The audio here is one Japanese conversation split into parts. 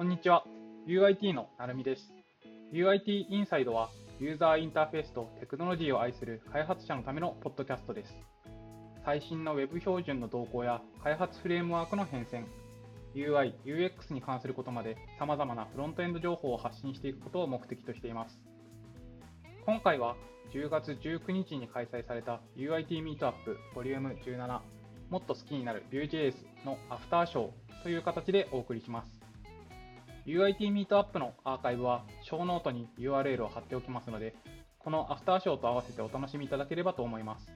こんにちは。UIT のなるみです。UIT インサイドは、ユーザーインターフェースとテクノロジーを愛する開発者のためのポッドキャストです。最新の Web 標準の動向や開発フレームワークの変遷、UI、UX に関することまで様々なフロントエンド情報を発信していくことを目的としています。今回は10月19日に開催された UIT ミートアップ Vol.17 もっと好きになる Vue.js のアフターショーという形でお送りします。UIT ミートアップのアーカイブはショーノートに URL を貼っておきますので、このアフターショーと合わせてお楽しみいただければと思います。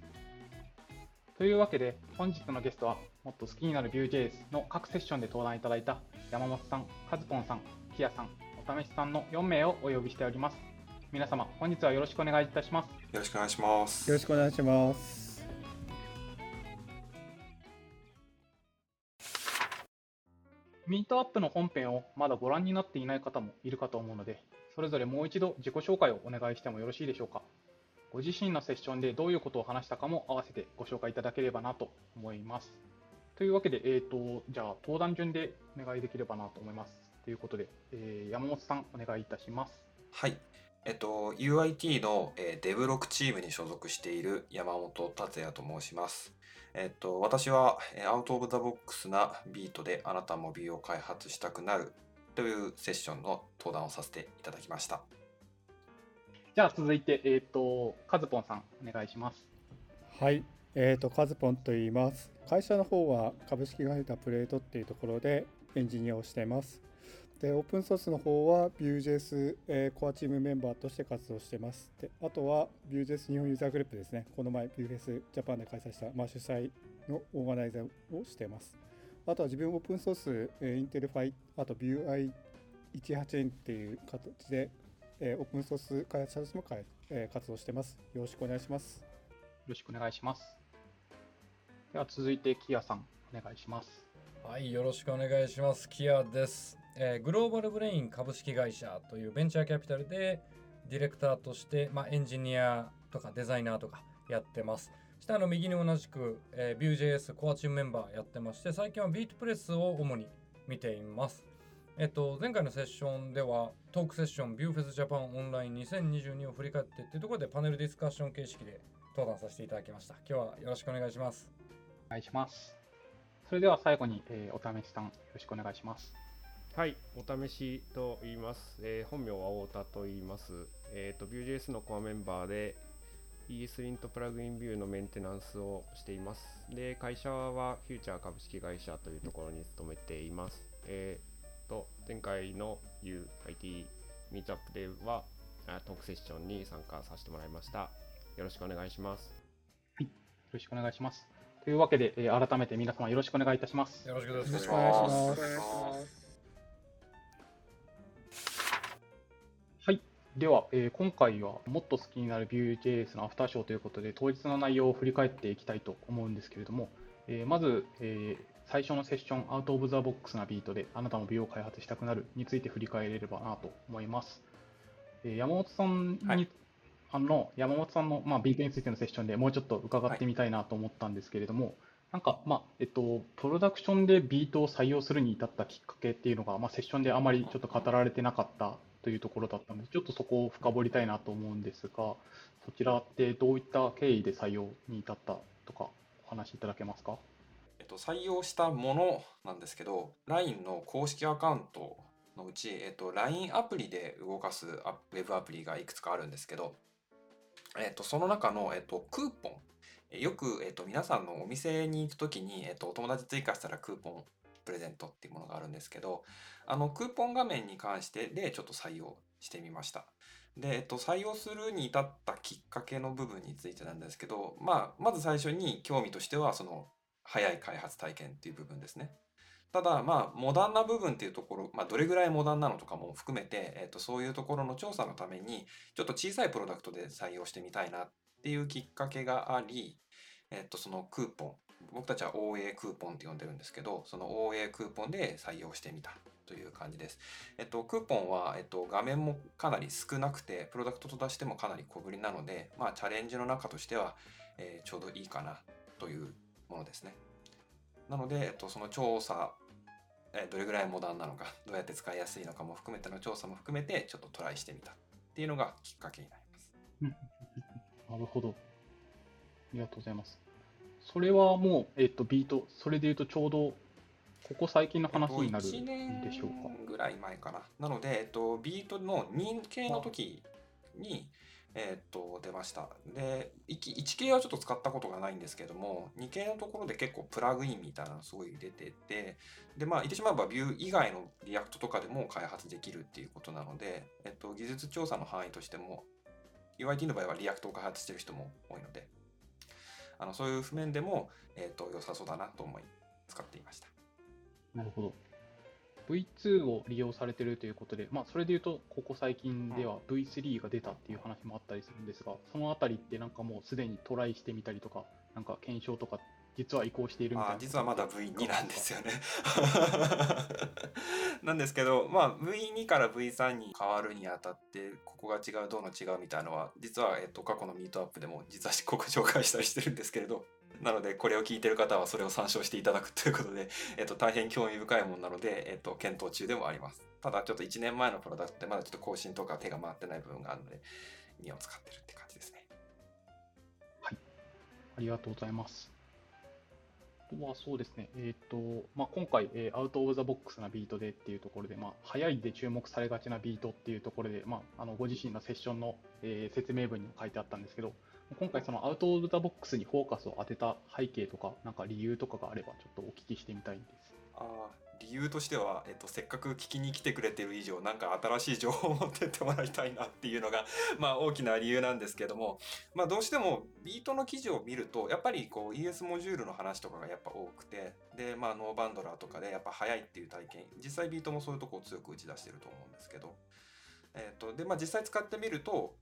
というわけで、本日のゲストは、もっと好きになる Vue.js の各セッションで登壇いただいた山本さん、 kazupon さん、キヤさん、お試しさんの4名をお呼びしております。皆様、本日はよろしくお願いいたします。よろしくお願いします。よろしくお願いします。ミートアップの本編をまだご覧になっていない方もいるかと思うので、それぞれもう一度自己紹介をお願いしてもよろしいでしょうか。ご自身のセッションでどういうことを話したかも合わせてご紹介いただければなと思います。というわけで、えーと、じゃあ登壇順でお願いできればなと思います。ということで、えー、山本さんお願いいたします。はい。えっと、UIT の、えー、デブロックチームに所属している山本達也と申します。えっと、私は Out of the box な Vite であなたも Vue を開発したくなるというセッションの登壇をさせていただきました。じゃあ続いて、えっ、ー、と、 kazupon さん、お願いします。はい、えっ、ー、と、 kazupon と言います。会社の方は株式会社プレートっていうところでエンジニアをしています。で、オープンソースの方は Vue.js、えー、コアチームメンバーとして活動してます。で、あとは Vue.js 日本ユーザーグループですね。この前 Vue.js ジャパンで開催した、まあ、主催のオーガナイザーをしています。あとは自分オープンソース、えー、 Intlify、あと Vue I18n っていう形で、えー、オープンソース開発者としても、えー、活動してます。よろしくお願いします。よろしくお願いします。では続いて、キアさん、お願いします。はい、よろしくお願いします。キアです。えー、グローバルブレイン株式会社というベンチャーキャピタルでディレクターとして、まあ、エンジニアとかデザイナーとかやってます。下の右に同じく、えー、Vue.js コアチームメンバーやってまして、最近はビートプレスを主に見ています。えっと、前回のセッションではトークセッション Viewfest Japan オンライン2022を振り返ってっていうところでパネルディスカッション形式で登壇させていただきました。今日はよろしくお願いします。お願いします。それでは最後に、えー、お試しさんよろしくお願いします。はい、お試しと言います。えー、本名は太田と言います。えっ、ー、と、Vue.js のコアメンバーで ESLint プラグインビューのメンテナンスをしています。で、会社はフューチャー株式会社というところに勤めています。えっ、ー、と、前回の UIT ミートアップではトークセッションに参加させてもらいました。よろしくお願いします。はい、よろしくお願いします。というわけで、えー、改めて皆様よろしくお願いいたします。よろしくお願いします。では、えー、今回はもっと好きになる Vue.js のアフターショーということで、当日の内容を振り返っていきたいと思うんですけれども、えー、まず、えー、最初のセッション、アウト・オブ・ザ・ボックスなビートで、あなたも Vue を開発したくなるについて振り返れればなと思います。え山本さんに、はい、あの山本さんの、まあ、ビートについてのセッションでもうちょっと伺ってみたいなと思ったんですけれども、はい、なんか、まあえっと、プロダクションでビートを採用するに至ったきっかけっていうのが、まあ、セッションであまりちょっと語られてなかったというところだったので、ちょっとそこを深掘りたいなと思うんですが、そちらってどういった経緯で採用に至ったとか、お話しいただけますか？えっと、採用したものなんですけど、LINE の公式アカウントのうち、えっと、LINE アプリで動かすウェブアプリがいくつかあるんですけど、えっと、その中の、えっと、クーポン。よく、えっと、皆さんのお店に行くときに、えっと、お友達追加したらクーポンプレゼントっていうものがあるんですけど、あのクーポン画面に関してでちょっと採用してみました。で、えっと、採用するに至ったきっかけの部分についてなんですけど、まあ、まず最初に興味としては、その、早い開発体験っていう部分ですね。ただ、まあ、モダンな部分っていうところ、まあ、どれぐらいモダンなのとかも含めて、えっと、そういうところの調査のために、ちょっと小さいプロダクトで採用してみたいなっていうきっかけがあり、えっと、そのクーポン、僕たちは OA クーポンって呼んでるんですけど、その OA クーポンで採用してみたという感じです。えっと、クーポンは、えっと、画面もかなり少なくて、プロダクトと出してもかなり小ぶりなので、まあ、チャレンジの中としては、えー、ちょうどいいかなというものですね。なので、えっと、その調査えどれぐらいモダンなのかどうやって使いやすいのかも含めての調査も含めてちょっとトライしてみたっていうのがきっかけになります。なるほど。ありがとうございます。それはもう、えっと、ビート、それで言うとちょうど、ここ最近の話になるんでしょうか？ぐらい前かな。なので、えっと、ビートの2系の時に、えっと、出ました。で、1 1系はちょっと使ったことがないんですけども、2系のところで結構プラグインみたいなのすごい出てて、で、まあ、言ってしまえば Vue 以外の React とかでも開発できるっていうことなので、えっと、技術調査の範囲としても、UIT の場合は React を開発してる人も多いので、あのそういう面でも、えっと、良さそうだなと思い、使っていました。なるほど。V2 を利用されてるということで、まあ、それで言うと、ここ最近では V3 が出たっていう話もあったりするんですが、そのあたりってなんかもうすでにトライしてみたりとか、なんか検証とか、実は移行しているみたいな。あ実はまだ V2 なんですよね。なんですけど、まあ、V2 から V3 に変わるにあたってここが違うどうの違うみたいなのは実は、えっと、過去のミートアップでも実はここ紹介したりしてるんですけれどなのでこれを聞いてる方はそれを参照していただくということで、えっと、大変興味深いものなので、えっと、検討中でもありますただちょっと1年前のプロダクトでまだちょっと更新とか手が回ってない部分があるので2を使ってるって感じですねありがとうございます。はそうですね、えっ、と、まあ、今回、えーアウト・オブ・ザ・ボックスなビートでっていうところで、まあ、早いで注目されがちなビートっていうところで、まあ、あのご自身のセッションの、えー説明文にも書いてあったんですけど、今回、そのアウト・オブ・ザ・ボックスにフォーカスを当てた背景とか、なんか理由とかがあれば、ちょっとお聞きしてみたいんです。あー理由としては、えっと、せっかく聞きに来てくれてる以上なんか新しい情報を持ってってもらいたいなっていうのが まあ大きな理由なんですけども、まあ、どうしてもビートの記事を見るとやっぱりこう ES モジュールの話とかがやっぱ多くてで、まあ、ノーバンドラーとかでやっぱ速いっていう体験実際ビートもそういうとこを強く打ち出してると思うんですけど、えっとでまあ、実際使ってみると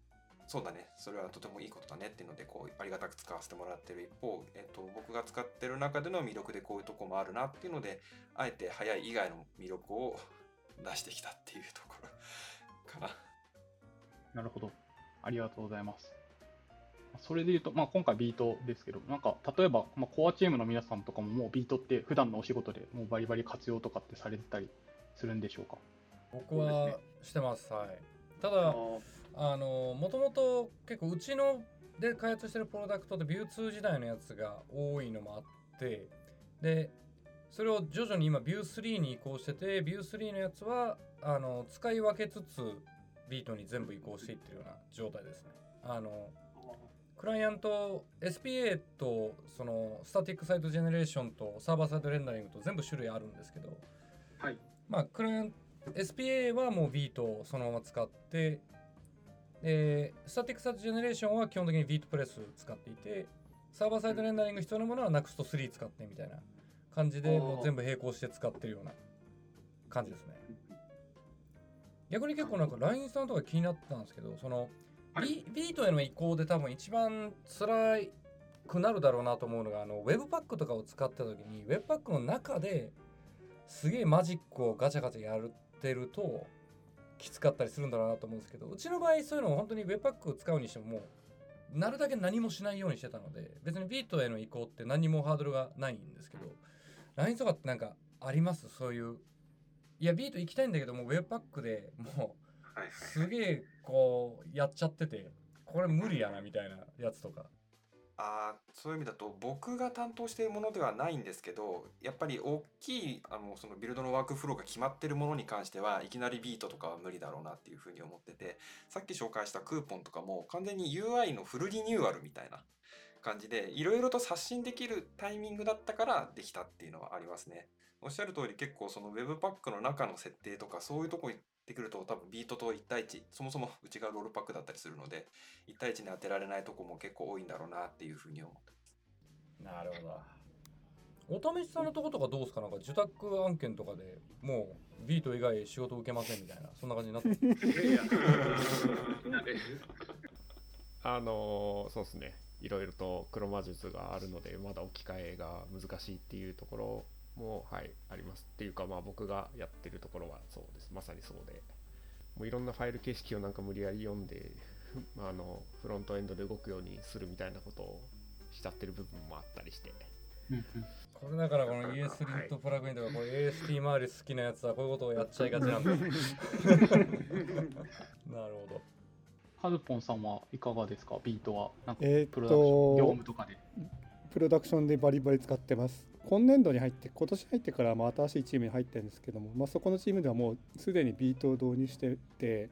そうだねそれはとてもいいことだねっていうのでこうありがたく使わせてもらってる一方、えっと、僕が使ってる中での魅力でこういうとこもあるなっていうのであえて速い以外の魅力を出してきたっていうところかな。なるほど。ありがとうございます。それで言うと、まあ、今回ビートですけど、なんか例えば、まあ、コアチームの皆さんとかももうビートって普段のお仕事でもうバリバリ活用とかってされてたりするんでしょうか？僕はしてます、はいただあのもともと結構うちので開発してるプロダクトでビュー2時代のやつが多いのもあってでそれを徐々に今ビュー3に移行しててビュー3のやつはあの使い分けつつ Vite に全部移行していってるような状態ですねあのクライアント SPA とその static site generation と server side rendering と全部種類あるんですけどはい。まあ、クライアント SPA はもう Vite をそのまま使って、で、 static site generation は基本的に VitePress 使っていて、 server side rendering 必要なものは NUXT3 使ってみたいな感じで、もう全部並行して使ってるような感じですね。逆に結構なんか LINE さんとか気になったんですけど、その、ビビートへの移行で多分一番辛いくなるだろうなと思うのが、あの、Webpack とかを使った時に、Webpack の中ですげえマジックをガチャガチャやってるときつかったりするんだろうなと思うんですけどうちの場合そういうのを本当に Webpack を使うにしてももうなるだけ何もしないようにしてたので別にビートへの移行って何もハードルがないんですけど LINE とかってなんかあります？そういういやビート行きたいんだけども Webpack でもはいうすげえこうやっちゃっててこれ無理やなみたいなやつとかあそういう意味だと僕が担当しているものではないんですけどやっぱり大きいあのそのビルドのワークフローが決まってるものに関してはいきなりビートとかは無理だろうなっていうふうに思っててさっき紹介したクーポンとかも完全に UI のフルリニューアルみたいな感じでいろいろと刷新できるタイミングだったからできたっていうのはありますね。おっしゃる通り結構その Webpack の中の設定とかそういうとこってくると多分ビートと1対1そもそも うちがロールパックだったりするので1対1に当てられないとこも結構多いんだろうなっていうふうに思ってます。なるほど。お試しさんのとことかどうですか？なんか受託案件とかでもうビート以外仕事受けませんみたいなそんな感じになってますいや。なんであのーそうですね。いろいろと黒魔術があるのでまだ置き換えが難しいっていうところもはいありますっていうかまあ僕がやってるところはそうです。まさにそうで。もういろんなファイル形式をなんか無理やり読んでまあ あのフロントエンドで動くようにするみたいなことをしちゃってる部分もあったりして。これだからこの ES リントプラグインとかこれ AST 周り好きなやつはこういうことをやっちゃいがちなんだ なるほど。カズポンさんはいかがですか？ビートは。なんかプロダクション、業務とかで。プロダクションでバリバリ使ってます。今年度に入って、今年入ってからまあ新しいチームに入ってるんですけども、まあ、そこのチームではもうすでにビートを導入してて、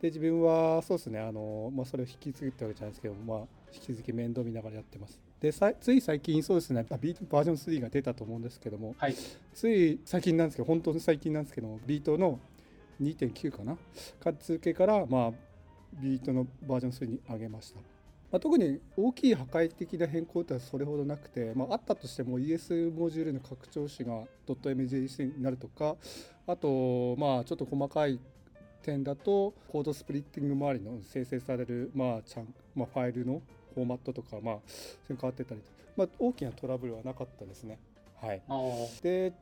で自分はそうですね、あのまあ、それを引き継ぐってわけじゃないですけども、まあ、引き続き面倒見ながらやってます。で、つい最近、そうですね、あビートバージョン3が出たと思うんですけども、はい。つい最近なんですけど、本当に最近なんですけども、ビートの2.9かな、かつけから、まあ、ビートのバージョン3に上げました。まあ、特に大きい破壊的な変更ってのはそれほどなくて、まあ、あったとしても ES モジュールの拡張子が .mjc になるとか、あと、まあ、ちょっと細かい点だと、コードスプリッティング周りの生成される、まあちゃんまあ、ファイルのフォーマットとか、まあ、それ変わってたりと、まあ、大きなトラブルはなかったですね。はい、ああ。で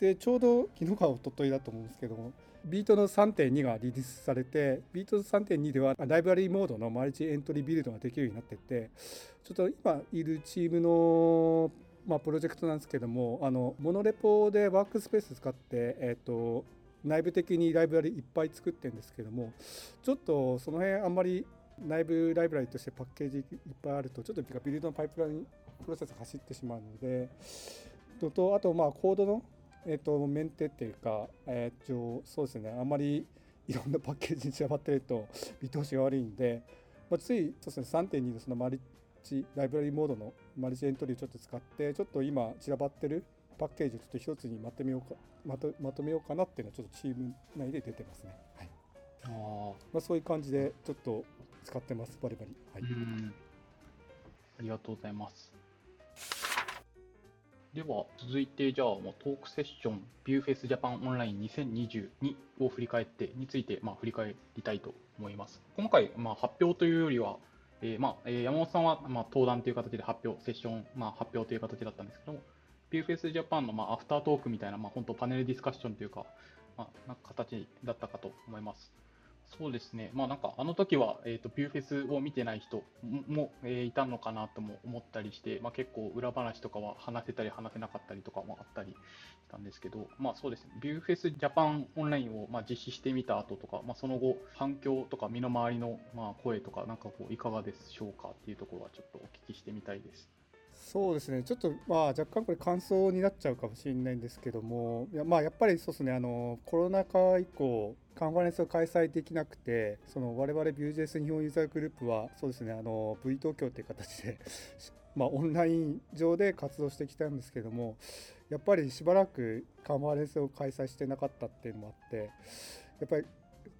でちょうど昨日か一昨日だと思うんですけどもビートの3.2がリリースされてビートの3.2ではライブラリーモードのマルチエントリービルドができるようになっててちょっと今いるチームの、まあ、プロジェクトなんですけどもあのモノレポでワークスペース使って、えっと内部的にライブラリいっぱい作ってるんですけどもちょっとその辺あんまり内部ライブラリとしてパッケージいっぱいあるとちょっとビルドのパイプラインプロセス走ってしまうのでとあとまあコードのえっとメンテっていうか、えっとそうですねあんまりいろんなパッケージに散らばってると 見通しが悪いんで、まあ、ついそうですね3.2のそのマルチライブラリモードのマルチエントリーをちょっと使ってちょっと今散らばってるパッケージをちょっと一つにまとめようかまとまとめようかなっていうのはちょっとチーム内で出てますね。はいああ。まあ、そういう感じでちょっと使ってますバリバリ。はい、うん。ありがとうございます。では、続いて、じゃあ、もうトークセッション、ビューフェスジャパンオンライン2022を振り返って、について、まあ、振り返りたいと思います。今回、まあ、発表というよりは、えーまあえー山本さんは、まあ、登壇という形で発表、セッション、まあ、発表という形だったんですけども、ビューフェスジャパンの、まあ、アフタートークみたいな、まあ、本当パネルディスカッションというか、まあ、な形だったかと思います。そうですね、まあなんかあの時は、えー、とビューフェスを見てない人もも、えーいたのかなとも思ったりして、まあ、結構裏話とかは話せたり話せなかったりとかもあったりしたんですけど、まあそうですね、ビューフェスジャパンオンラインをまあ実施してみた後とか、まあ、その後、反響とか身の回りのまあ声とか、なんかこういかがでしょうかっていうところはちょっとお聞きしてみたいです。そうですね、ちょっとまあ若干これ感想になっちゃうかもしれないんですけども、やまあやっぱりそうですね、あのコロナ禍以降、カンファレンスを開催できなくて、その我々 Vue.js 日本ユーザーグループは、そうですね、あの V 東京という形で、まあオンライン上で活動してきたんですけども、やっぱりしばらくカンファレンスを開催してなかったっていうのもあって、やっぱり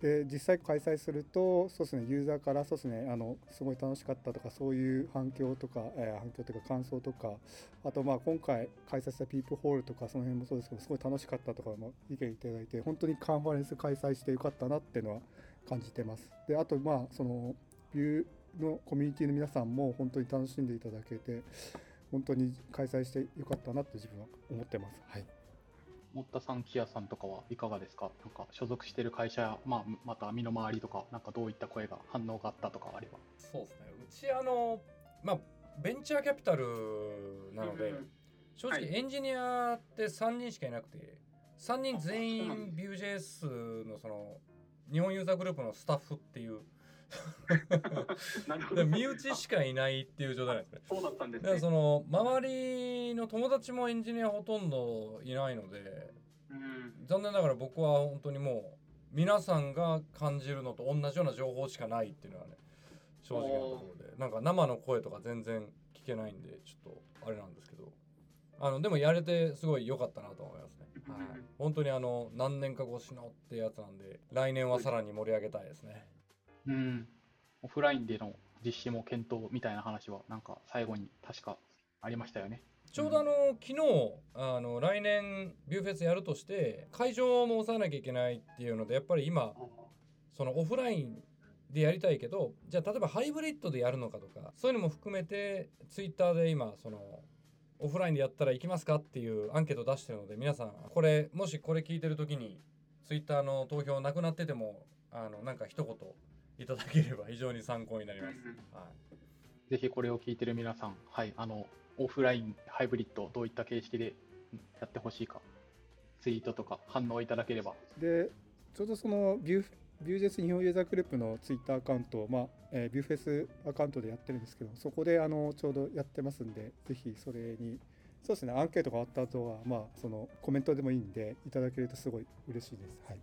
で実際開催するとそうですねユーザーからそうですねあのすごい楽しかったとかそういう反響とか、えー反響というか感想とかあとまあ今回開催したピープホールとかその辺もそうですけどすごい楽しかったとかも意見いただいて本当にカンファレンス開催してよかったなっていうのは感じてます。であとまあそのビューのコミュニティの皆さんも本当に楽しんでいただけて本当に開催してよかったなって自分は思ってます。はい。森田さん、木谷さんとかはいかがですか？なんか所属している会社や、まあ、また身の回りとか、なんかどういった声が、反応があったとかあれば。そうですね。うちあのまあベンチャーキャピタルなので、うん正直はい。エンジニアって3人しかいなくて3人全員 Vue.js のその日本ユーザーグループのスタッフっていう身内しかいないっていう状態なんですね。そうだったんですね。その周りの友達もエンジニアほとんどいないのでうん。残念ながら僕は本当にもう皆さんが感じるのと同じような情報しかないっていうのはね正直なところで。なんか生の声とか全然聞けないんでちょっとあれなんですけど。あのでもやれてすごい良かったなと思いますね、はい、本当にあの何年か越しのってやつなんで来年はさらに盛り上げたいですねうん。オフラインでの実施も検討みたいな話は、なんか最後に確かありましたよね。ちょうどあの昨日あの来年ビューフェスやるとして会場も抑えなきゃいけないっていうのでやっぱり今そのオフラインでやりたいけどじゃあ例えばハイブリッドでやるのかとかそういうのも含めてツイッターで今そのオフラインでやったら行きますかっていうアンケート出してるので皆さんこれもしこれ聞いてる時にツイッターの投票なくなっててもあのなんか一言いただければ非常に参考になります。はいぜひこれを聞いてる皆さん、はい、あの、オフライン、ハイブリッド、どういった形式でやってほしいか、ツイートとか反応いただければ。で、ちょうどそのビュー、ビュージェス日本ユーザーグループのツイッターアカウント、まあえービューフェスアカウントでやってるんですけど、そこであのちょうどやってますんで、ぜひそれに、そうですね、アンケートが終わった後は、まあ、そのコメントでもいいんで、いただけるとすごい嬉しいです。はい。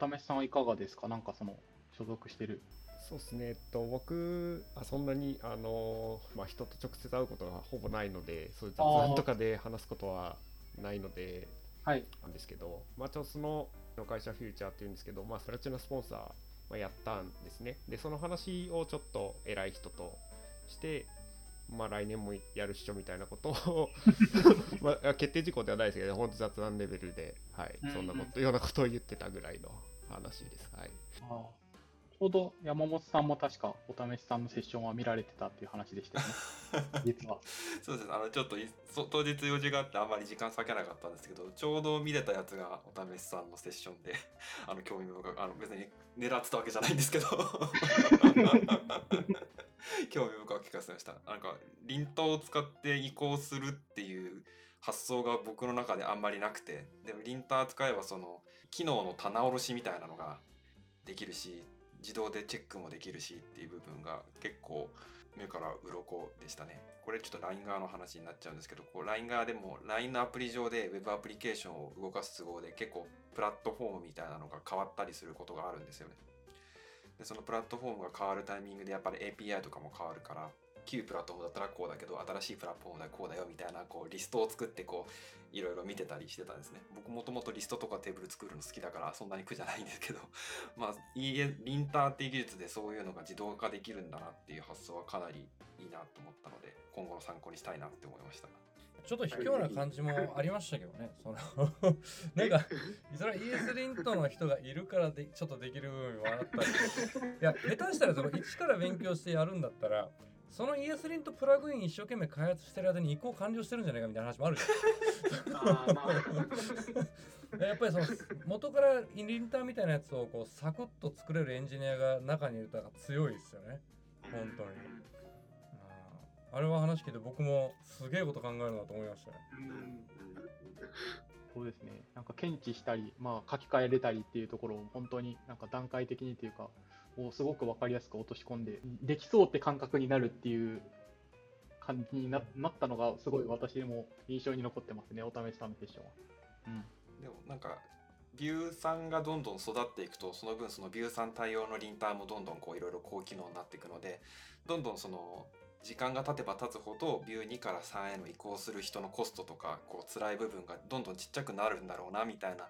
お試しさんはいかがですか？なんかその、所属してる。そうですね、えっと、僕あそんなにあの、まあ、人と直接会うことがほぼないのでそういう雑談とかで話すことはないのではい。なんですけど、まあ、ちょっとそのの会社フューチャーっていうんですけど、まあ、それっちのスポンサー、まあ、やったんですね。でその話をちょっと偉い人としてまあ来年もやるっしょみたいなことを まあ決定事項ではないですけど本当雑談レベルで、はい。うんうん。そんなことようなことを言ってたぐらいの話です。はいあーちょうど山本さんも確かお試しさんのセッションは見られてたっていう話でしたよね。実は。そうですね、あのちょっと当日用事があってあんまり時間割けなかったんですけど、ちょうど見れたやつがお試しさんのセッションで、あの興味深く、あの別に狙ってたわけじゃないんですけど、興味深く聞かせました。なんか、輪頭を使って移行するっていう発想が僕の中であんまりなくて、でもリンター使えばその機能の棚卸しみたいなのができるし、自動でチェックもできるしっていう部分が結構目から鱗でしたね。これちょっと LINE 側の話になっちゃうんですけど、こう LINE 側でも LINE のアプリ上で Web アプリケーションを動かす都合で結構プラットフォームみたいなのが変わったりすることがあるんですよね。でそのプラットフォームが変わるタイミングでやっぱり API とかも変わるから、旧プラットフォームだったらこうだけど、新しいプラットフォームだらこうだよみたいなこうリストを作ってこういろいろ見てたりしてたんですね。僕もともとリストとかテーブル作るの好きだからそんなに苦じゃないんですけど、まあ、いいえ、リンターっていう技術でそういうのが自動化できるんだなっていう発想はかなりいいなと思ったので、今後の参考にしたいなって思いました。ちょっと卑怯な感じもありましたけどね。その なんか、それは ES リントの人がいるからでちょっとできる部分はあったり。いや、下手したらその一から勉強してやるんだったら、その ES リントプラグイン一生懸命開発してる間に移行完了してるんじゃないかみたいな話もあるじゃん。やっぱりその元からインリンターみたいなやつをこうサクッと作れるエンジニアが中にいると強いですよね。本当に。あれは話聞いて僕もすげえこと考えるなと思いましたね。うんそうですね。なんか検知したり、まあ書き換えれたりっていうところを本当になんか段階的にというか、をすごくわかりやすく落とし込んで、できそうって感覚になるっていう感じにななったのがすごい私も印象に残ってますね、お試しさんのセッションは。うん。でもなんかビューさんがどんどん育っていくとその分そのビューさん対応のリンターもどんどんこういろいろ高機能になっていくのでどんどんその時間が経てば経つほどビュー2から3への移行する人のコストとかこう辛い部分がどんどんちっちゃくなるんだろうなみたいな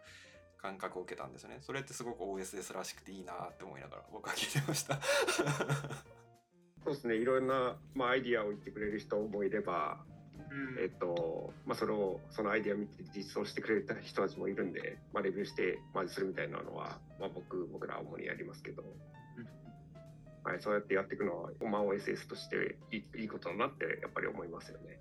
感覚を受けたんですよね。それってすごく OSS らしくていいなって思いながら僕は聞いてました。そうですね、いろんな、まあ、アイディアを言ってくれる人もいれば、うん。えっと、まあ、それを、そのアイディアを見て実装してくれた人たちもいるんで、まあ、レビューして、マージするみたいなのは、まあ、僕、僕らは主にやりますけど、はい、そうやってやっていくのは、まあ、OSS としていいいいことだなって、やっぱり思いますよね。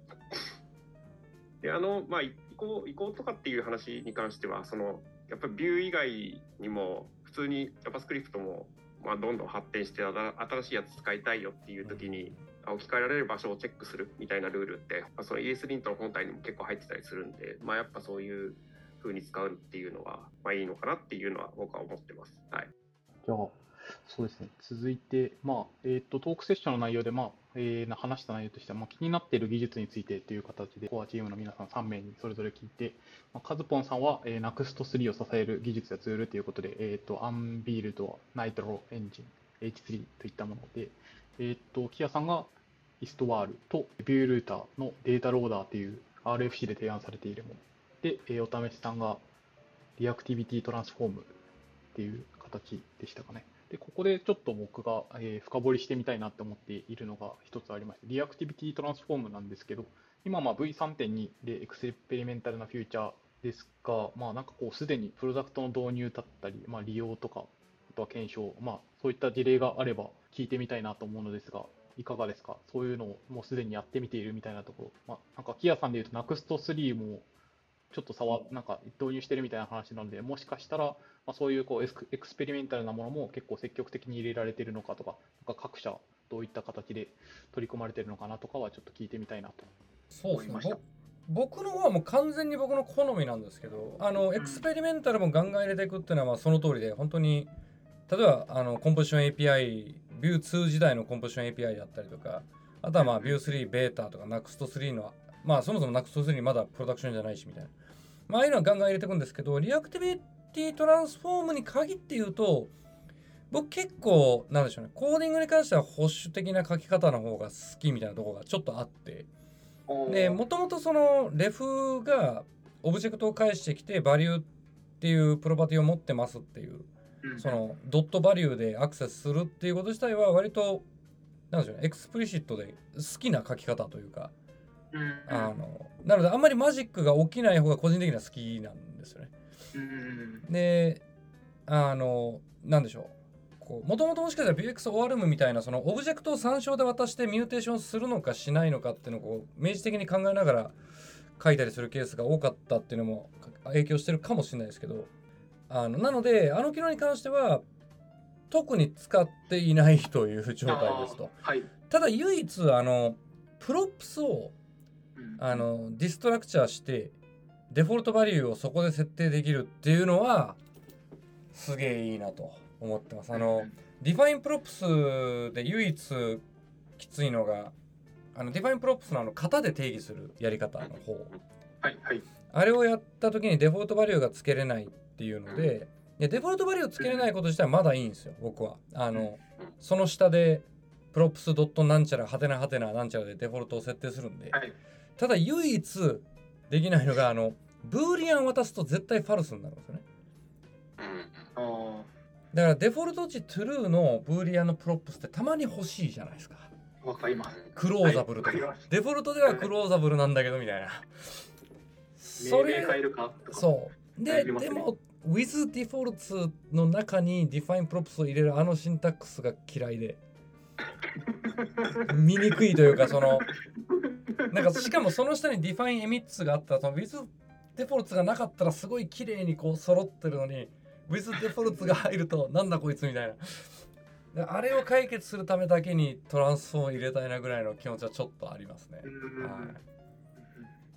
で、あの、まあ、移行、移行とかっていう話に関しては、その、やっぱりビュー以外にも、普通に JavaScript も、まあ、どんどん発展して、新しいやつ使いたいよっていう時に、あ置き換えられる場所をチェックするみたいなルールって、まあ、その ES リントの本体にも結構入ってたりするんで、まあ、やっぱそういう風に使うっていうのは、まあ、いいのかなっていうのは僕は思ってます。はい。じゃあ、そうですね。続いて、まあ、えっ、と、トークセッションの内容で、まあ、えー話した内容としては、まあ、気になっている技術についてという形で、コアチームの皆さん3名にそれぞれ聞いて、まあ、カズポンさんは、えー、NUXT3 を支える技術やツールということで、えっ、と、アンビールド、ナイトロエンジン、H3 といったもので、えっ、と、キアさんがイストワールとビュールーターのデータローダーという RFC で提案されているもの。で、えーお試しさんがReactivity Transform っていう形でしたかね。で、ここでちょっと僕が、えー深掘りしてみたいなって思っているのが一つありまして、 Reactivity Transform なんですけど、今ま V3.2 で experimental な feature ですが、まあなんかこうすでにプロダクトの導入だったり、まあ利用とか、あとは検証、まあそういった事例があれば聞いてみたいなと思うのですが、いかがですか？そういうのをもうすでにやってみているみたいなところ。まあなんか kia さんで言うと NUXT3 もちょっと触なんか導入してるみたいな話なので、もしかしたら、まあ、そういうこうエスクエクスペリメンタルなものも結構積極的に入れられてるのかとか、なんか各社どういった形で取り組まれてるのかなとかはちょっと聞いてみたいなとそうですね思いましたぼ僕の方はもう完全に僕の好みなんですけどあのエクスペリメンタルもガンガン入れていくっていうのはまあその通りで本当に例えばあのコンポジション API ビュー2時代のコンポジション API だったりとかあとはまあビュー3ベータとか NUXT3 のまあそもそも NUXT3 まだプロダクションじゃないしみたいな。まあああいうのはガンガン入れていくんですけど Reactivity Transform に限って言うと僕結構なんでしょうねコーディングに関しては保守的な書き方の方が好きみたいなところがちょっとあって。でもともとその ref がオブジェクトを返してきて value っていうプロパティを持ってますっていううん。その.value でアクセスするっていうこと自体は割となんでしょうね explicit で好きな書き方というか。うんあのなのであんまりマジックが起きない方が個人的には好きなんですよね。うん。であのなんでしょう。こうもともともしかしたら BX オアルムみたいなそのオブジェクトを参照で渡して mutation するのかしないのかっていうのをこう明示的に考えながら書いたりするケースが多かったっていうのも影響してるかもしれないですけど。あのなのであの機能に関しては特に使っていないという状態ですと。はい。ただ唯一あの props をうんあの destructure して default value をそこで設定できるっていうのはすげえいいなと思ってます。あの defineProps で唯一きついのがあの defineProps のあの型で定義するやり方の方。はいはい。あれをやった時に default value がつけれないっていうのでいや default value つけれないこと自体はまだいいんですよ僕は。あのその下で props.なんちゃらはてなはてななんちゃらでデフォルトを設定するんで。はいただ唯一できないのがあの boolean 渡すと絶対 false になるんですよね。うんあだからデフォルト値 true の boolean の props ってたまに欲しいじゃないですか。あわかります。 closable とか、デフォルトでは closable なんだけどみたいな。そ命れそう。で、でも with defaults の中に define props を入れるあのシンタックスが嫌いで。見にくいというかそのなんかしかもその下に define emits があったらその with defaults がなかったらすごい綺麗にこう揃ってるのに with defaults が入るとなんだこいつみたいな。であれを解決するためだけにトランスフォーム入れたいなぐらいの気持ちはちょっとありますね、うん。はい。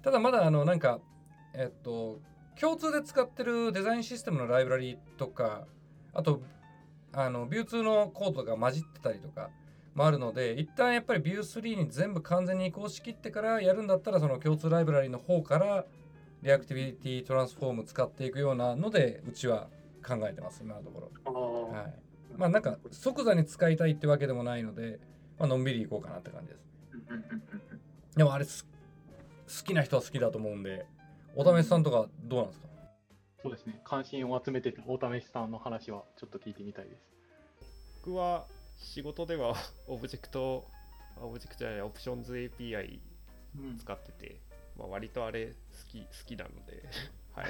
ただまだあのなんかえっと共通で使ってるデザインシステムのライブラリとかあとあのビュー2のコードが混じってたりとかもあるので一旦やっぱりビュー3に全部完全に移行しきってからやるんだったらその共通ライブラリの方からリアクティビティトランスフォーム使っていくようなのでうちは考えてます今のところ。はい。まあなんか即座に使いたいってわけでもないので、まあのんびりいこうかなって感じです。でもあれす好きな人は好きだと思うんでおためしさんとかどうなんですか？そうですね。関心を集めてたおためしさんの話はちょっと聞いてみたいです。僕は仕事ではオブジェクト、あオブジェクトじゃない、 Options API うん使ってて、まあ、割とあれ好き好きなので、はい。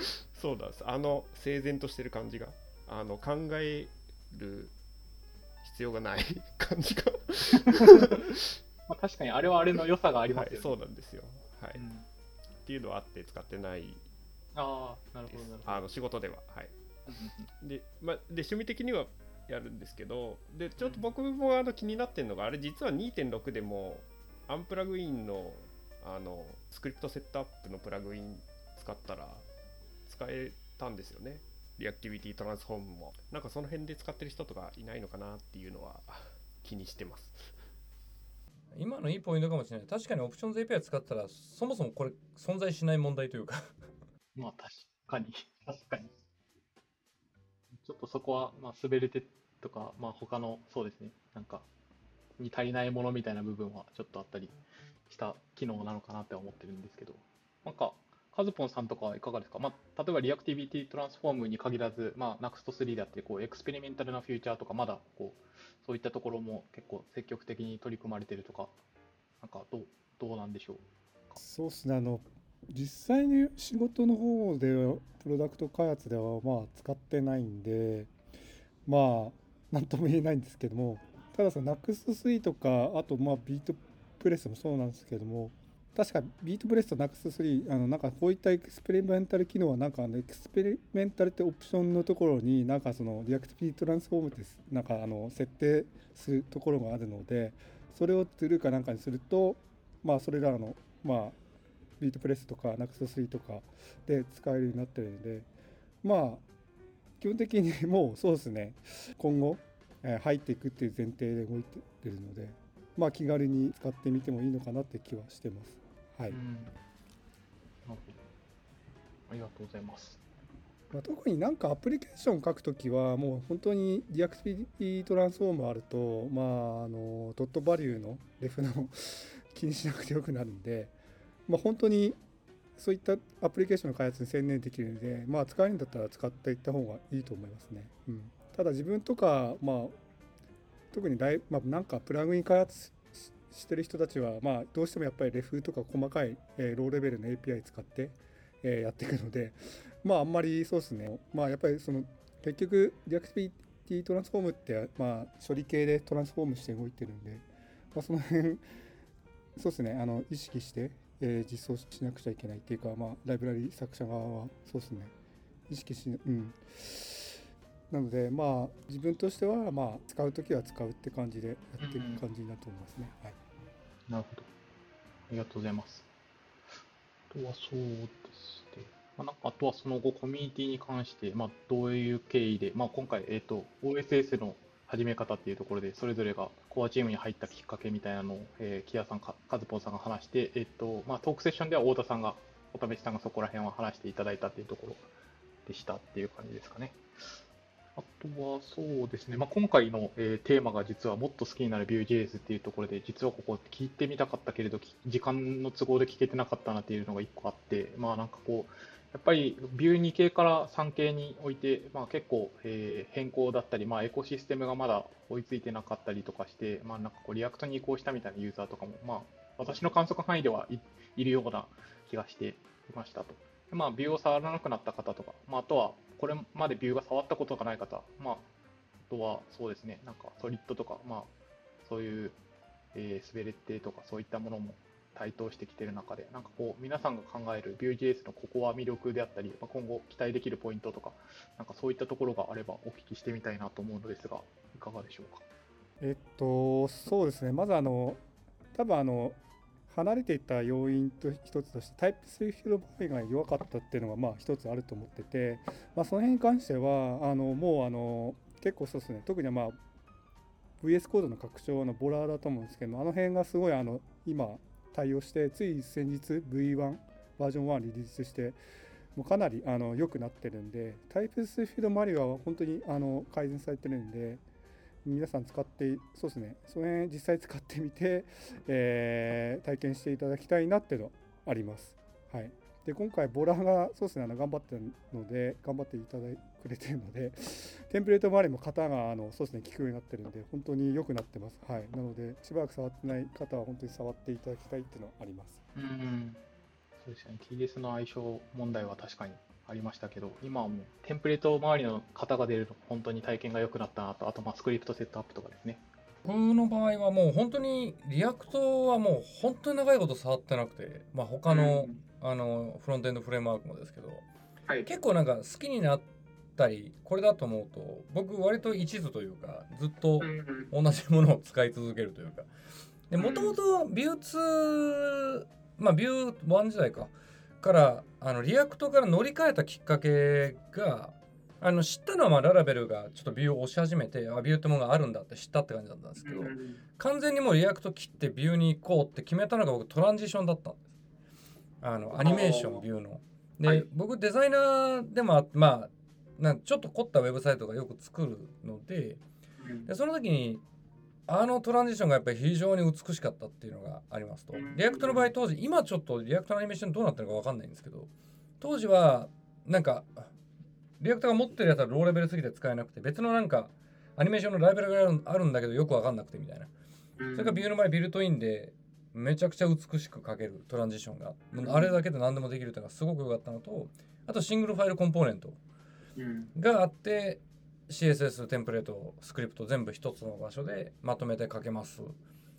そうなんです。あの整然としてる感じが、あの考える必要がない 感じが、まあ、確かにあれはあれの良さがありますよね。はい、そうなんですよ。はい。うんっていうのはあって使ってないああ、なるほど、なるほど。あの仕事では。はい。うんで,、まあ、で趣味的にはやるんですけどでちょっと僕もあの気になってるのがあれ実は2.6でも unplugin のあの script setup のプラグイン使ったら使えたんですよね。 Reactivity Transform も。なんかその辺で使ってる人とかいないのかなっていうのは気にしてます。今のいいポイントかもしれない。確かにオプションズ API 使ったらそもそもこれ存在しない問題というか。まあ確かに、確かに。ちょっとそこは、まあ、滑れてとか、まあ他の、そうですね、なんか、に足りないものみたいな部分はちょっとあったりした機能なのかなって思ってるんですけど、なんか、カズポンさんとかはいかがですか、まあ、例えばリアクティビティトランスフォームに限らず、まあ、NUXT3 だってこうエクスペリメンタルなフューチャーとか、まだこうそういったところも結構積極的に取り組まれてるとか、なんかどうどうなんでしょうそうですね。あの実際に仕事の方でプロダクト開発ではまあ使ってないんでまあ何とも言えないんですけどもただその NUX3 とかあとまあ VitePress もそうなんですけども確かビートプレスと NUX3 あのなんかこういった experimental 機能はなんかあの experimental ってオプションのところになんかその Reactivity Transform ってなんかあの設定するところがあるのでそれを true かなんかにするとまあそれらのまあ VitePress とか NUXT3 とかで使えるようになってるのでまあ基本的に もうそうですね。今後、えー入っていくっていう前提で動いてるのでまあ気軽に使ってみてもいいのかなって気はしてます。はい、ありがとうございます。まあ、特になんかアプリケーション書くときはもう本当にリアクティビティトランスフォームあるとまああのドットバリューのレフの 気にしなくてよくなるんでまあ本当にそういったアプリケーションの開発に専念できるのでまあ使えるんだったら使っていった方がいいと思いますね、うん、ただ自分とかまあ特に大、まあ、なんかプラグイン開発してる人たちはまあどうしてもやっぱりレフとか細かい、えーローレベルの API 使って、えーやっていくのでまああんまりそうですね。まあやっぱりその結局リアクティビティトランスフォームってまあ処理系でトランスフォームして動いてるんで、まあ、その辺そうですね。あの意識して、えー実装しなくちゃいけないっていうかまあライブラリ作者側はそうですね意識しうんなのでまあ自分としてはまあ使うときは使うって感じでやっていく感じになると思いますね、はいなるほど。ありがとうございます。あとはそうですね。まあ、なんかあとはその後コミュニティに関して、まあ、どういう経緯で、まあ、今回、えっ、と、OSS の始め方っていうところで、それぞれがコアチームに入ったきっかけみたいなのを、えー、 kia さんか、 kazupon さんが話して、えっ、と、まあ、トークセッションでは太田さんが、お試しさんがそこら辺は話していただいたっていうところでしたっていう感じですかね。あとはそうですね、まあ、今回の、えーテーマが実はもっと好きになる Vue.js っていうところで、実はここ聞いてみたかったけれど、時間の都合で聞けてなかったなっていうのが一個あって、まあなんかこう、やっぱり Vue2 系から3系において、まあ、結構、えー変更だったり、まあ、エコシステムがまだ追いついてなかったりとかして、まあ、なんかこう React に移行したみたいなユーザーとかも、まあ、私の観測範囲ではいいるような気がしていましたと。まあ、ビューを触らなくなった方とか、まあ、あとはこれまでビューが触ったことがない方、まあ、あとはそうですね、なんかソリッドとか、まあ、そういう、えースベレッテとかそういったものも台頭してきてる中で、なんかこう、皆さんが考える Vue.js のここは魅力であったり、まあ、今後期待できるポイントとか、なんかそういったところがあればお聞きしてみたいなと思うのですが、いかがでしょうか？えっと、そうですね、まずあの、多分あの、離れていた要因と一つとして、タイプスフィードバイが弱かったっていうのが、まあ、一つあると思ってて、まあ、その辺に関しては、あのもうあの結構そうですね、特にまあ、VS コードの拡張のボラーだと思うんですけど、あの辺がすごいあの今、対応して、つい先日 V1、バージョン1リリースして、もうかなりあの良くなってるんで、タイプスフィードマリオは本当にあの改善されてるんで、皆さん使って、そうですね、その辺実際使ってみて、えー体験していただきたいなっていうのあります。はい。で、今回、 Volar が、そうですね、あの頑張ってるので、頑張っていただいてくれてるので、テンプレート周りも型が、あのそうですね、効くようになってるんで、本当に良くなってます。はい。なので、しばらく触ってない方は、本当に触っていただきたいっていうのはあります。うん、そうですね、TDS の相性問題は確かにありましたけど、今はもうテンプレート周りの型が出ると本当に体験が良くなったなと、あとまあ script setup とかですね。僕の場合はもう本当に React はもう本当に長いこと触ってなくて、まあ、他の,、うんあのフロントエンドフレームワークもですけどはい。結構なんか好きになったりこれだと思うと僕割と一途というかずっと同じものを使い続けるというか。でうん。もともと Vue 2まあ Vue 1時代か。からあの React から乗り換えたきっかけがあの知ったのはまあ Laravel がちょっと Vue を押し始めてあ Vue ってものがあるんだって知ったって感じだったんですけど、うん完全にもう React 切って Vue に行こうって決めたのが僕トランジションだったんです。あのアニメーション Vue の。で、はい。僕デザイナーでもまあなんちょっと凝ったウェブサイトがよく作るのでうん。でその時にあのトランジションがやっぱり非常に美しかったっていうのがありますと。うん React の場合当時今ちょっと React のアニメーションどうなってるのか分かんないんですけど当時はなんか React が持ってるやつはローレベルすぎて使えなくて別のなんかアニメーションのライブラリがあるんだけどよく分かんなくてみたいな。うん。それから Vue の場合ビルトインでめちゃくちゃ美しく書けるトランジションが、うん。あれだけで何でもできるっていうのがすごく良かったのとあと Single File Component。うんがあって CSS テンプレートスクリプト全部一つの場所でまとめて書けます。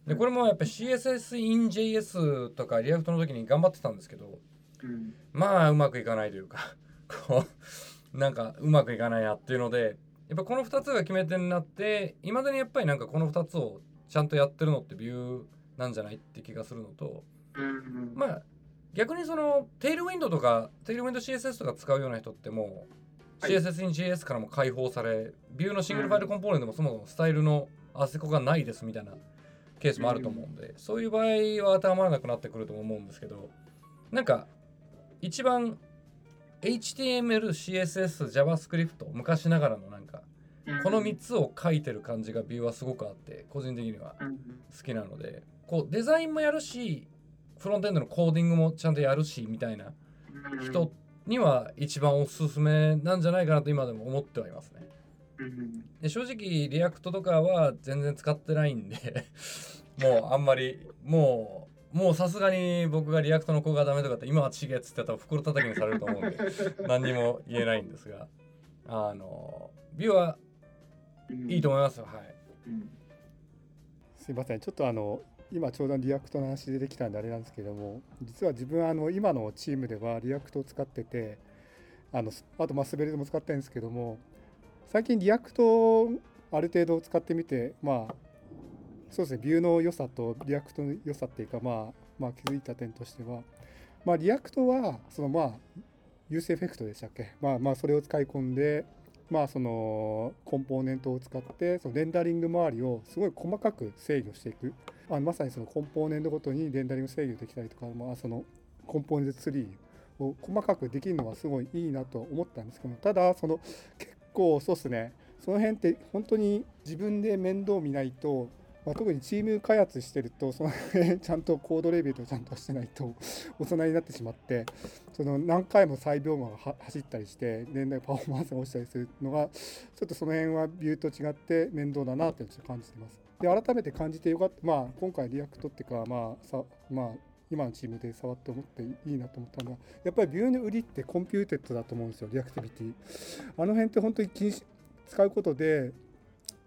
でこれもやっぱり CSS in JS とか React の時に頑張ってたんですけどうん。まあうまくいかないというか こうなんかうまくいかないなっていうのでやっぱこの2つが決め手になっていまだにやっぱりなんかこの2つをちゃんとやってるのってビューなんじゃないって気がするのとうんまあ逆にそのテールウィンドとかテールウィンド CSS とか使うような人ってもうはい CSS に JS からも解放されビューのシングルファイルコンポーネントもそもそもスタイルのあせこがないですみたいなケースもあると思うんで、そういう場合は当てはまらなくなってくると思うんですけどなんか一番 HTML、CSS、JavaScript 昔ながらのなんかこの3つを書いてる感じがビューはすごくあって個人的にはうん好きなのでこうデザインもやるしフロントエンドのコーディングもちゃんとやるしみたいなうん人には一番おすすめなんじゃないかなと今でも思ってはいますね。うん。で正直React とかは全然使ってないんで もうあんまりもうもうさすがに僕が React の子がダメとかって今は違えっつってたら袋叩きにされると思うんで 何にも言えないんですが。あの Vue はうん。いいと思いますよはい。うん。すいません。ちょっとあの今ちょうど React の話出てきたんであれなんですけども実は自分あの今のチームでは React を使っててあのあとまあ Svelte も使ってるんですけども最近 React をある程度使ってみてまあそうですね Vue の良さと React の良さっていうかまあまあ気づいた点としてはまあ React はそのまあ useEffect でしたっけ？まあまあそれを使い込んでまあそのコンポーネントを使ってそのレンダリング周りをすごい細かく制御していく。あまさにそのコンポーネントごとにレンダリング制御できたりとか、まあ、そのコンポーネントツリーを細かくできるのはすごいいいなと思ったんですけどただその結構そうですね。その辺って本当に自分で面倒見ないと、まあ、特にチーム開発してるとその辺 ちゃんとコードレビューとちゃんとしてないと おざなりになってしまってその何回も再描画が走ったりして年代パフォーマンスが落ちたりするのがちょっとその辺は Vue と違って面倒だなってちょっと感じてます。で改めて感じてよかった、まあ、今回 React っていうか、まあさまあ、今のチームで触って思っていいなと思ったのはやっぱり Vue の売りって computed だと思うんですよ reactivity あの辺って本当に使うことで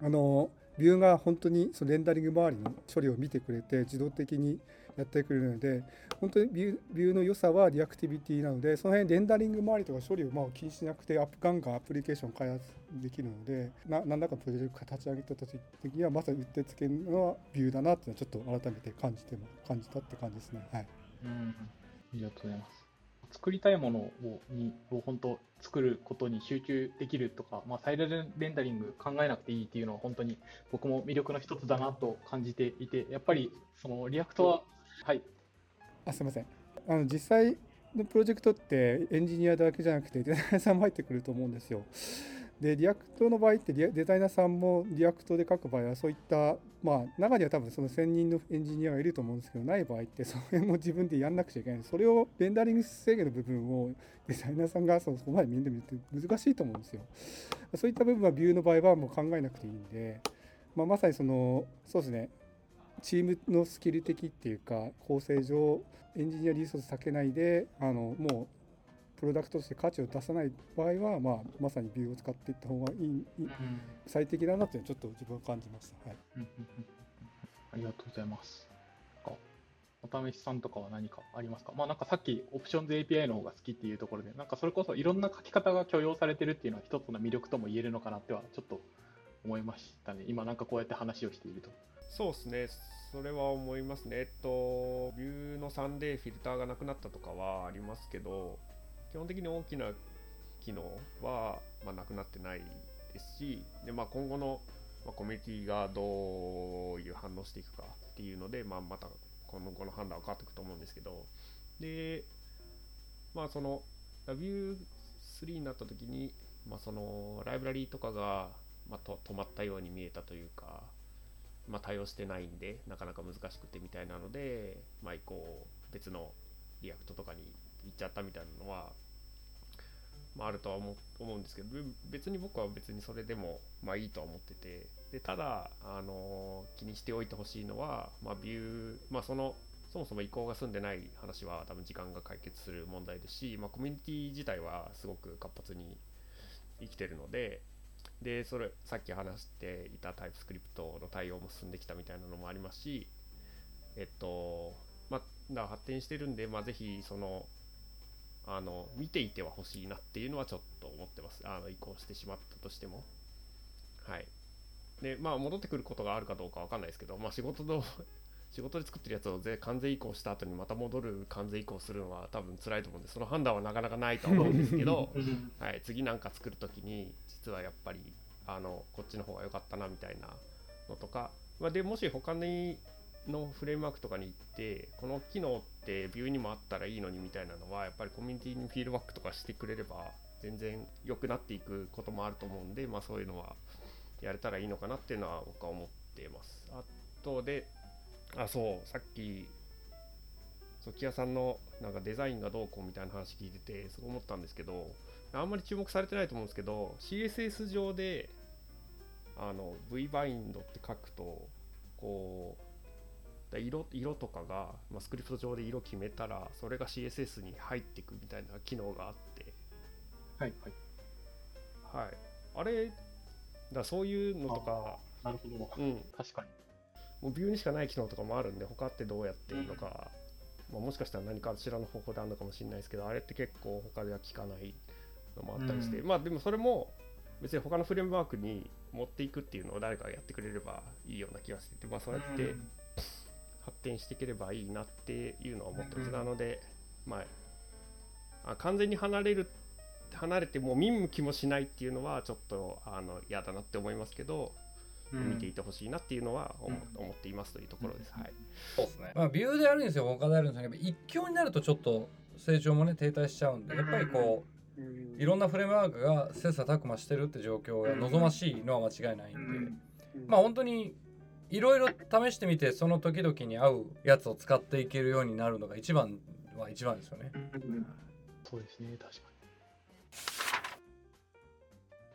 あの Vue が本当にそのレンダリング周りの処理を見てくれて自動的にやってくれるので本当に Vue Vue の良さは reactivity なのでその辺レンダリング周りとか処理をまあ気にしなくてアップガンガンアプリケーション開発できるのでな何らかのプロジェクト立ち上げた時にはまさに打ってつけるのは Vue だなっていうのはちょっと改めて感じても感じたって感じですね。はいうん、ありがとうございます。作りたいものをにを本当作ることに集中できるとか、まあ、サイレンレンダリング考えなくていいっていうのは本当に僕も魅力の一つだなと感じていて、やっぱりその React は、はい、あすいませんあの実際のプロジェクトってエンジニアだけじゃなくてデザイナーさんも入ってくると思うんですよ。で React の場合ってデザイナーさんも React で書く場合はそういったまあ中には多分その専任のエンジニアがいると思うんですけどない場合ってその辺も自分でやんなくちゃいけないそれをレンダリング制御の部分を デザイナーさんがそこまで面倒見るって難しいと思うんですよ。そういった部分は Vue の場合はもう考えなくていいんで、まあ、まさにそのそうですねチームのスキル的っていうか構成上エンジニアリソース割けないであのもうプロダクトとして価値を出さない場合は、まあ、まさにビューを使っていった方がいいいい最適だなっていうのはちょっと自分は感じました。はいうんうんうんうんありがとうございます。お試しさんとかは何かありますか？まあなんかさっきオプションズ API の方が好きっていうところで、なんかそれこそいろんな書き方が許容されてるっていうのは一つの魅力とも言えるのかなってはちょっと思いましたね。今なんかこうやって話をしていると。そうですね、それは思いますね。えっと、ビューの 3D フィルターがなくなったとかはありますけど、基本的に大きな機能は、まあ、なくなってないですし、でまあ、今後の、まあ、コミュニティがどういう反応していくかっていうので、まあ、また今後の判断は変わっていくと思うんですけど、で、まあ、その、ビュー3になった時に、まあ、そのライブラリーとかが、まあ、と止まったように見えたというか、まあ、対応してないんでなかなか難しくてみたいなので、まあ、以降別の React とかに行っちゃったみたいなのは、まあ、あるとは思うんですけど別に僕は別にそれでもまあいいとは思っててでただ、あの気にしておいてほしいのは、まあ、 Vue、まあ、そのそもそも移行が済んでない話は多分時間が解決する問題ですし、まあ、コミュニティ自体はすごく活発に生きてるのででそれさっき話していた TypeScript の対応も進んできたみたいなのもありますしえっとまあ発展してるんで、まあ、ぜひそのあの見ていては欲しいなっていうのはちょっと思ってます。あの移行してしまったとしても。はい。でまあ戻ってくることがあるかどうかわかんないですけど、まあ、仕事の 仕事で作ってるやつをぜ完全移行した後にまた戻る完全移行するのは多分辛いと思うんでその判断はなかなかないと思うんですけど、はい、次なんか作る時に実はやっぱりあのこっちの方が良かったなみたいなのとか、まあ、でもし他にのフレームワークとかに行ってこの機能ってビューにもあったらいいのにみたいなのはやっぱりコミュニティにフィードバックとかしてくれれば全然良くなっていくこともあると思うんで、まあ、そういうのはやれたらいいのかなっていうのは僕は思ってます。あとであそうさっきそう木屋さんのなんかデザインがどうこうみたいな話聞いててそう思ったんですけどあんまり注目されてないと思うんですけど CSS 上であの V バインドって書くと色色とかが、まあ、スクリプト上で色決めたらそれが CSS に入っていくみたいな機能があって。はいはい。はい。あれだそういうのとかなるほど。うん。確かに。もうビューにしかない機能とかもあるんで他ってどうやってるのか、まあ、もしかしたら何かしらの方法であるのかもしれないですけどあれって結構他では効かないのもあったりして、うん。まあでもそれも別に他のフレームワークに持っていくっていうのを誰かがやってくれればいいような気がしてて、まあ、そうやって発展していければいいなっていうのは思ってます、うん。なので、まあ、あ完全に離れる離れてもう見向きもしないっていうのはちょっとあの嫌だなって思いますけど、見ていてほしいなっていうのは思,、うん。思っていますというところです。はい。そうですね。まあビューであるんですよ、他であるんですけど、一強になるとちょっと成長もね停滞しちゃうんで、やっぱりこういろんなフレームワークが切磋琢磨してるって状況が望ましいのは間違いないんで、まあ本当にいろいろ試してみてその時々に合うやつを使っていけるようになるのが一番は一番ですよね。そうですね、確かに。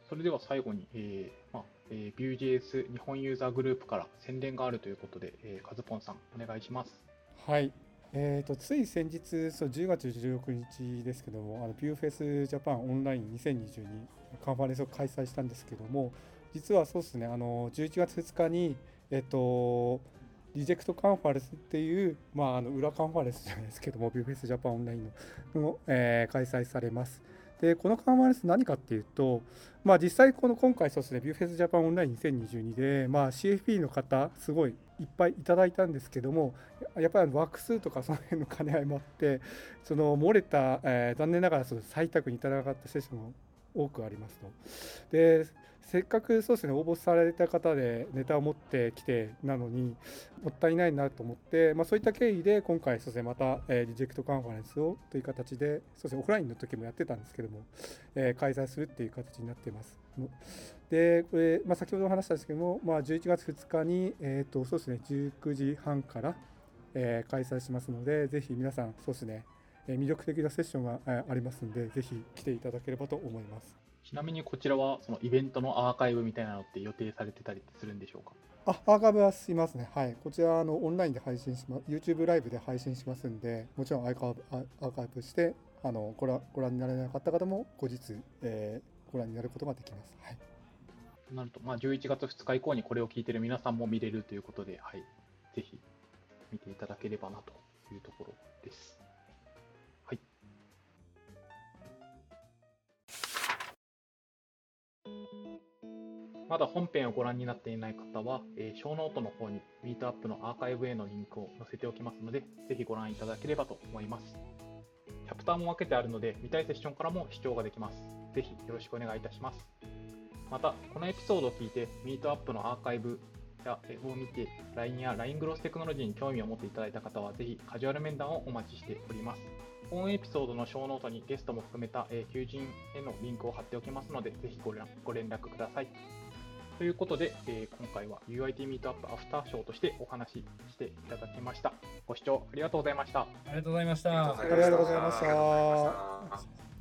それでは最後に、えーまあえー、Vue.js 日本ユーザーグループから宣伝があるということで、えー、カズポンさん、お願いします。はい。えー、とつい先日、そう10月16日ですけども、あの Vue Fes Japan Online 2022カンファレンスを開催したんですけども、実はそうですね、あの11月2日に、えっ、と、リジェクトカンファレンスっていう、まあ、あの裏カンファレンスじゃないですけども、 Vue Fes Japan Online のの、えー開催されます。で、このカンファレンス何かっていうと、まあ、実際この今回そうですね、 Vue Fes Japan Online 2022で、まあ、CFP の方、すごいいっぱいいただいたんですけども、やっぱりあの枠数とかその辺の兼ね合いもあって、その漏れた、えー残念ながらその採択に至らなかったセッションも多くありますと。で、せっかくそうですね、応募された方でネタを持ってきてなのに、もったいないなと思って、まあ、そういった経緯で今回、そうですね、また、えーリジェクトカンファレンスをという形で、そうですね、オフラインの時もやってたんですけども、えー開催するっていう形になっています。で、これ、まあ、先ほど話したんですけども、まあ、11月2日に、えーとそうですね、19時半から、えー開催しますので、ぜひ皆さん、そうですね、魅力的なセッションがありますので、ぜひ来ていただければと思います。ちなみにこちらは、そのイベントのアーカイブみたいなのって予定されてたりするんでしょうか？あ、アーカイブはしますね。はい。こちら、あの、オンラインで配信します。YouTube ライブで配信しますんで、もちろんアーカイブあアーカイブして、あの、ご覧ご覧になれなかった方も、後日、えーご覧になることができます。はい。となると、まあ、11月2日以降にこれを聞いてる皆さんも見れるということで、はい、ぜひ見ていただければなというところです。まだ本編をご覧になっていない方は、えー、ショーノートの方にミートアップのアーカイブへのリンクを載せておきますので、ぜひご覧いただければと思います。チャプターも分けてあるので、見たいセッションからも視聴ができます。ぜひよろしくお願いいたします。また、このエピソードを聞いて、ミートアップのアーカイブやを見て、LINE や LINE グロステクノロジーに興味を持っていただいた方は、ぜひカジュアル面談をお待ちしております。本エピソードのショーノートにゲストも含めた、えー求人へのリンクを貼っておきますので、ぜひご連ご連絡ください。ということで、えー今回は UIT ミートアップアフターショーとしてお話ししていただきました。ご視聴。ありがとうございました。ありがとうございましたありがとうございました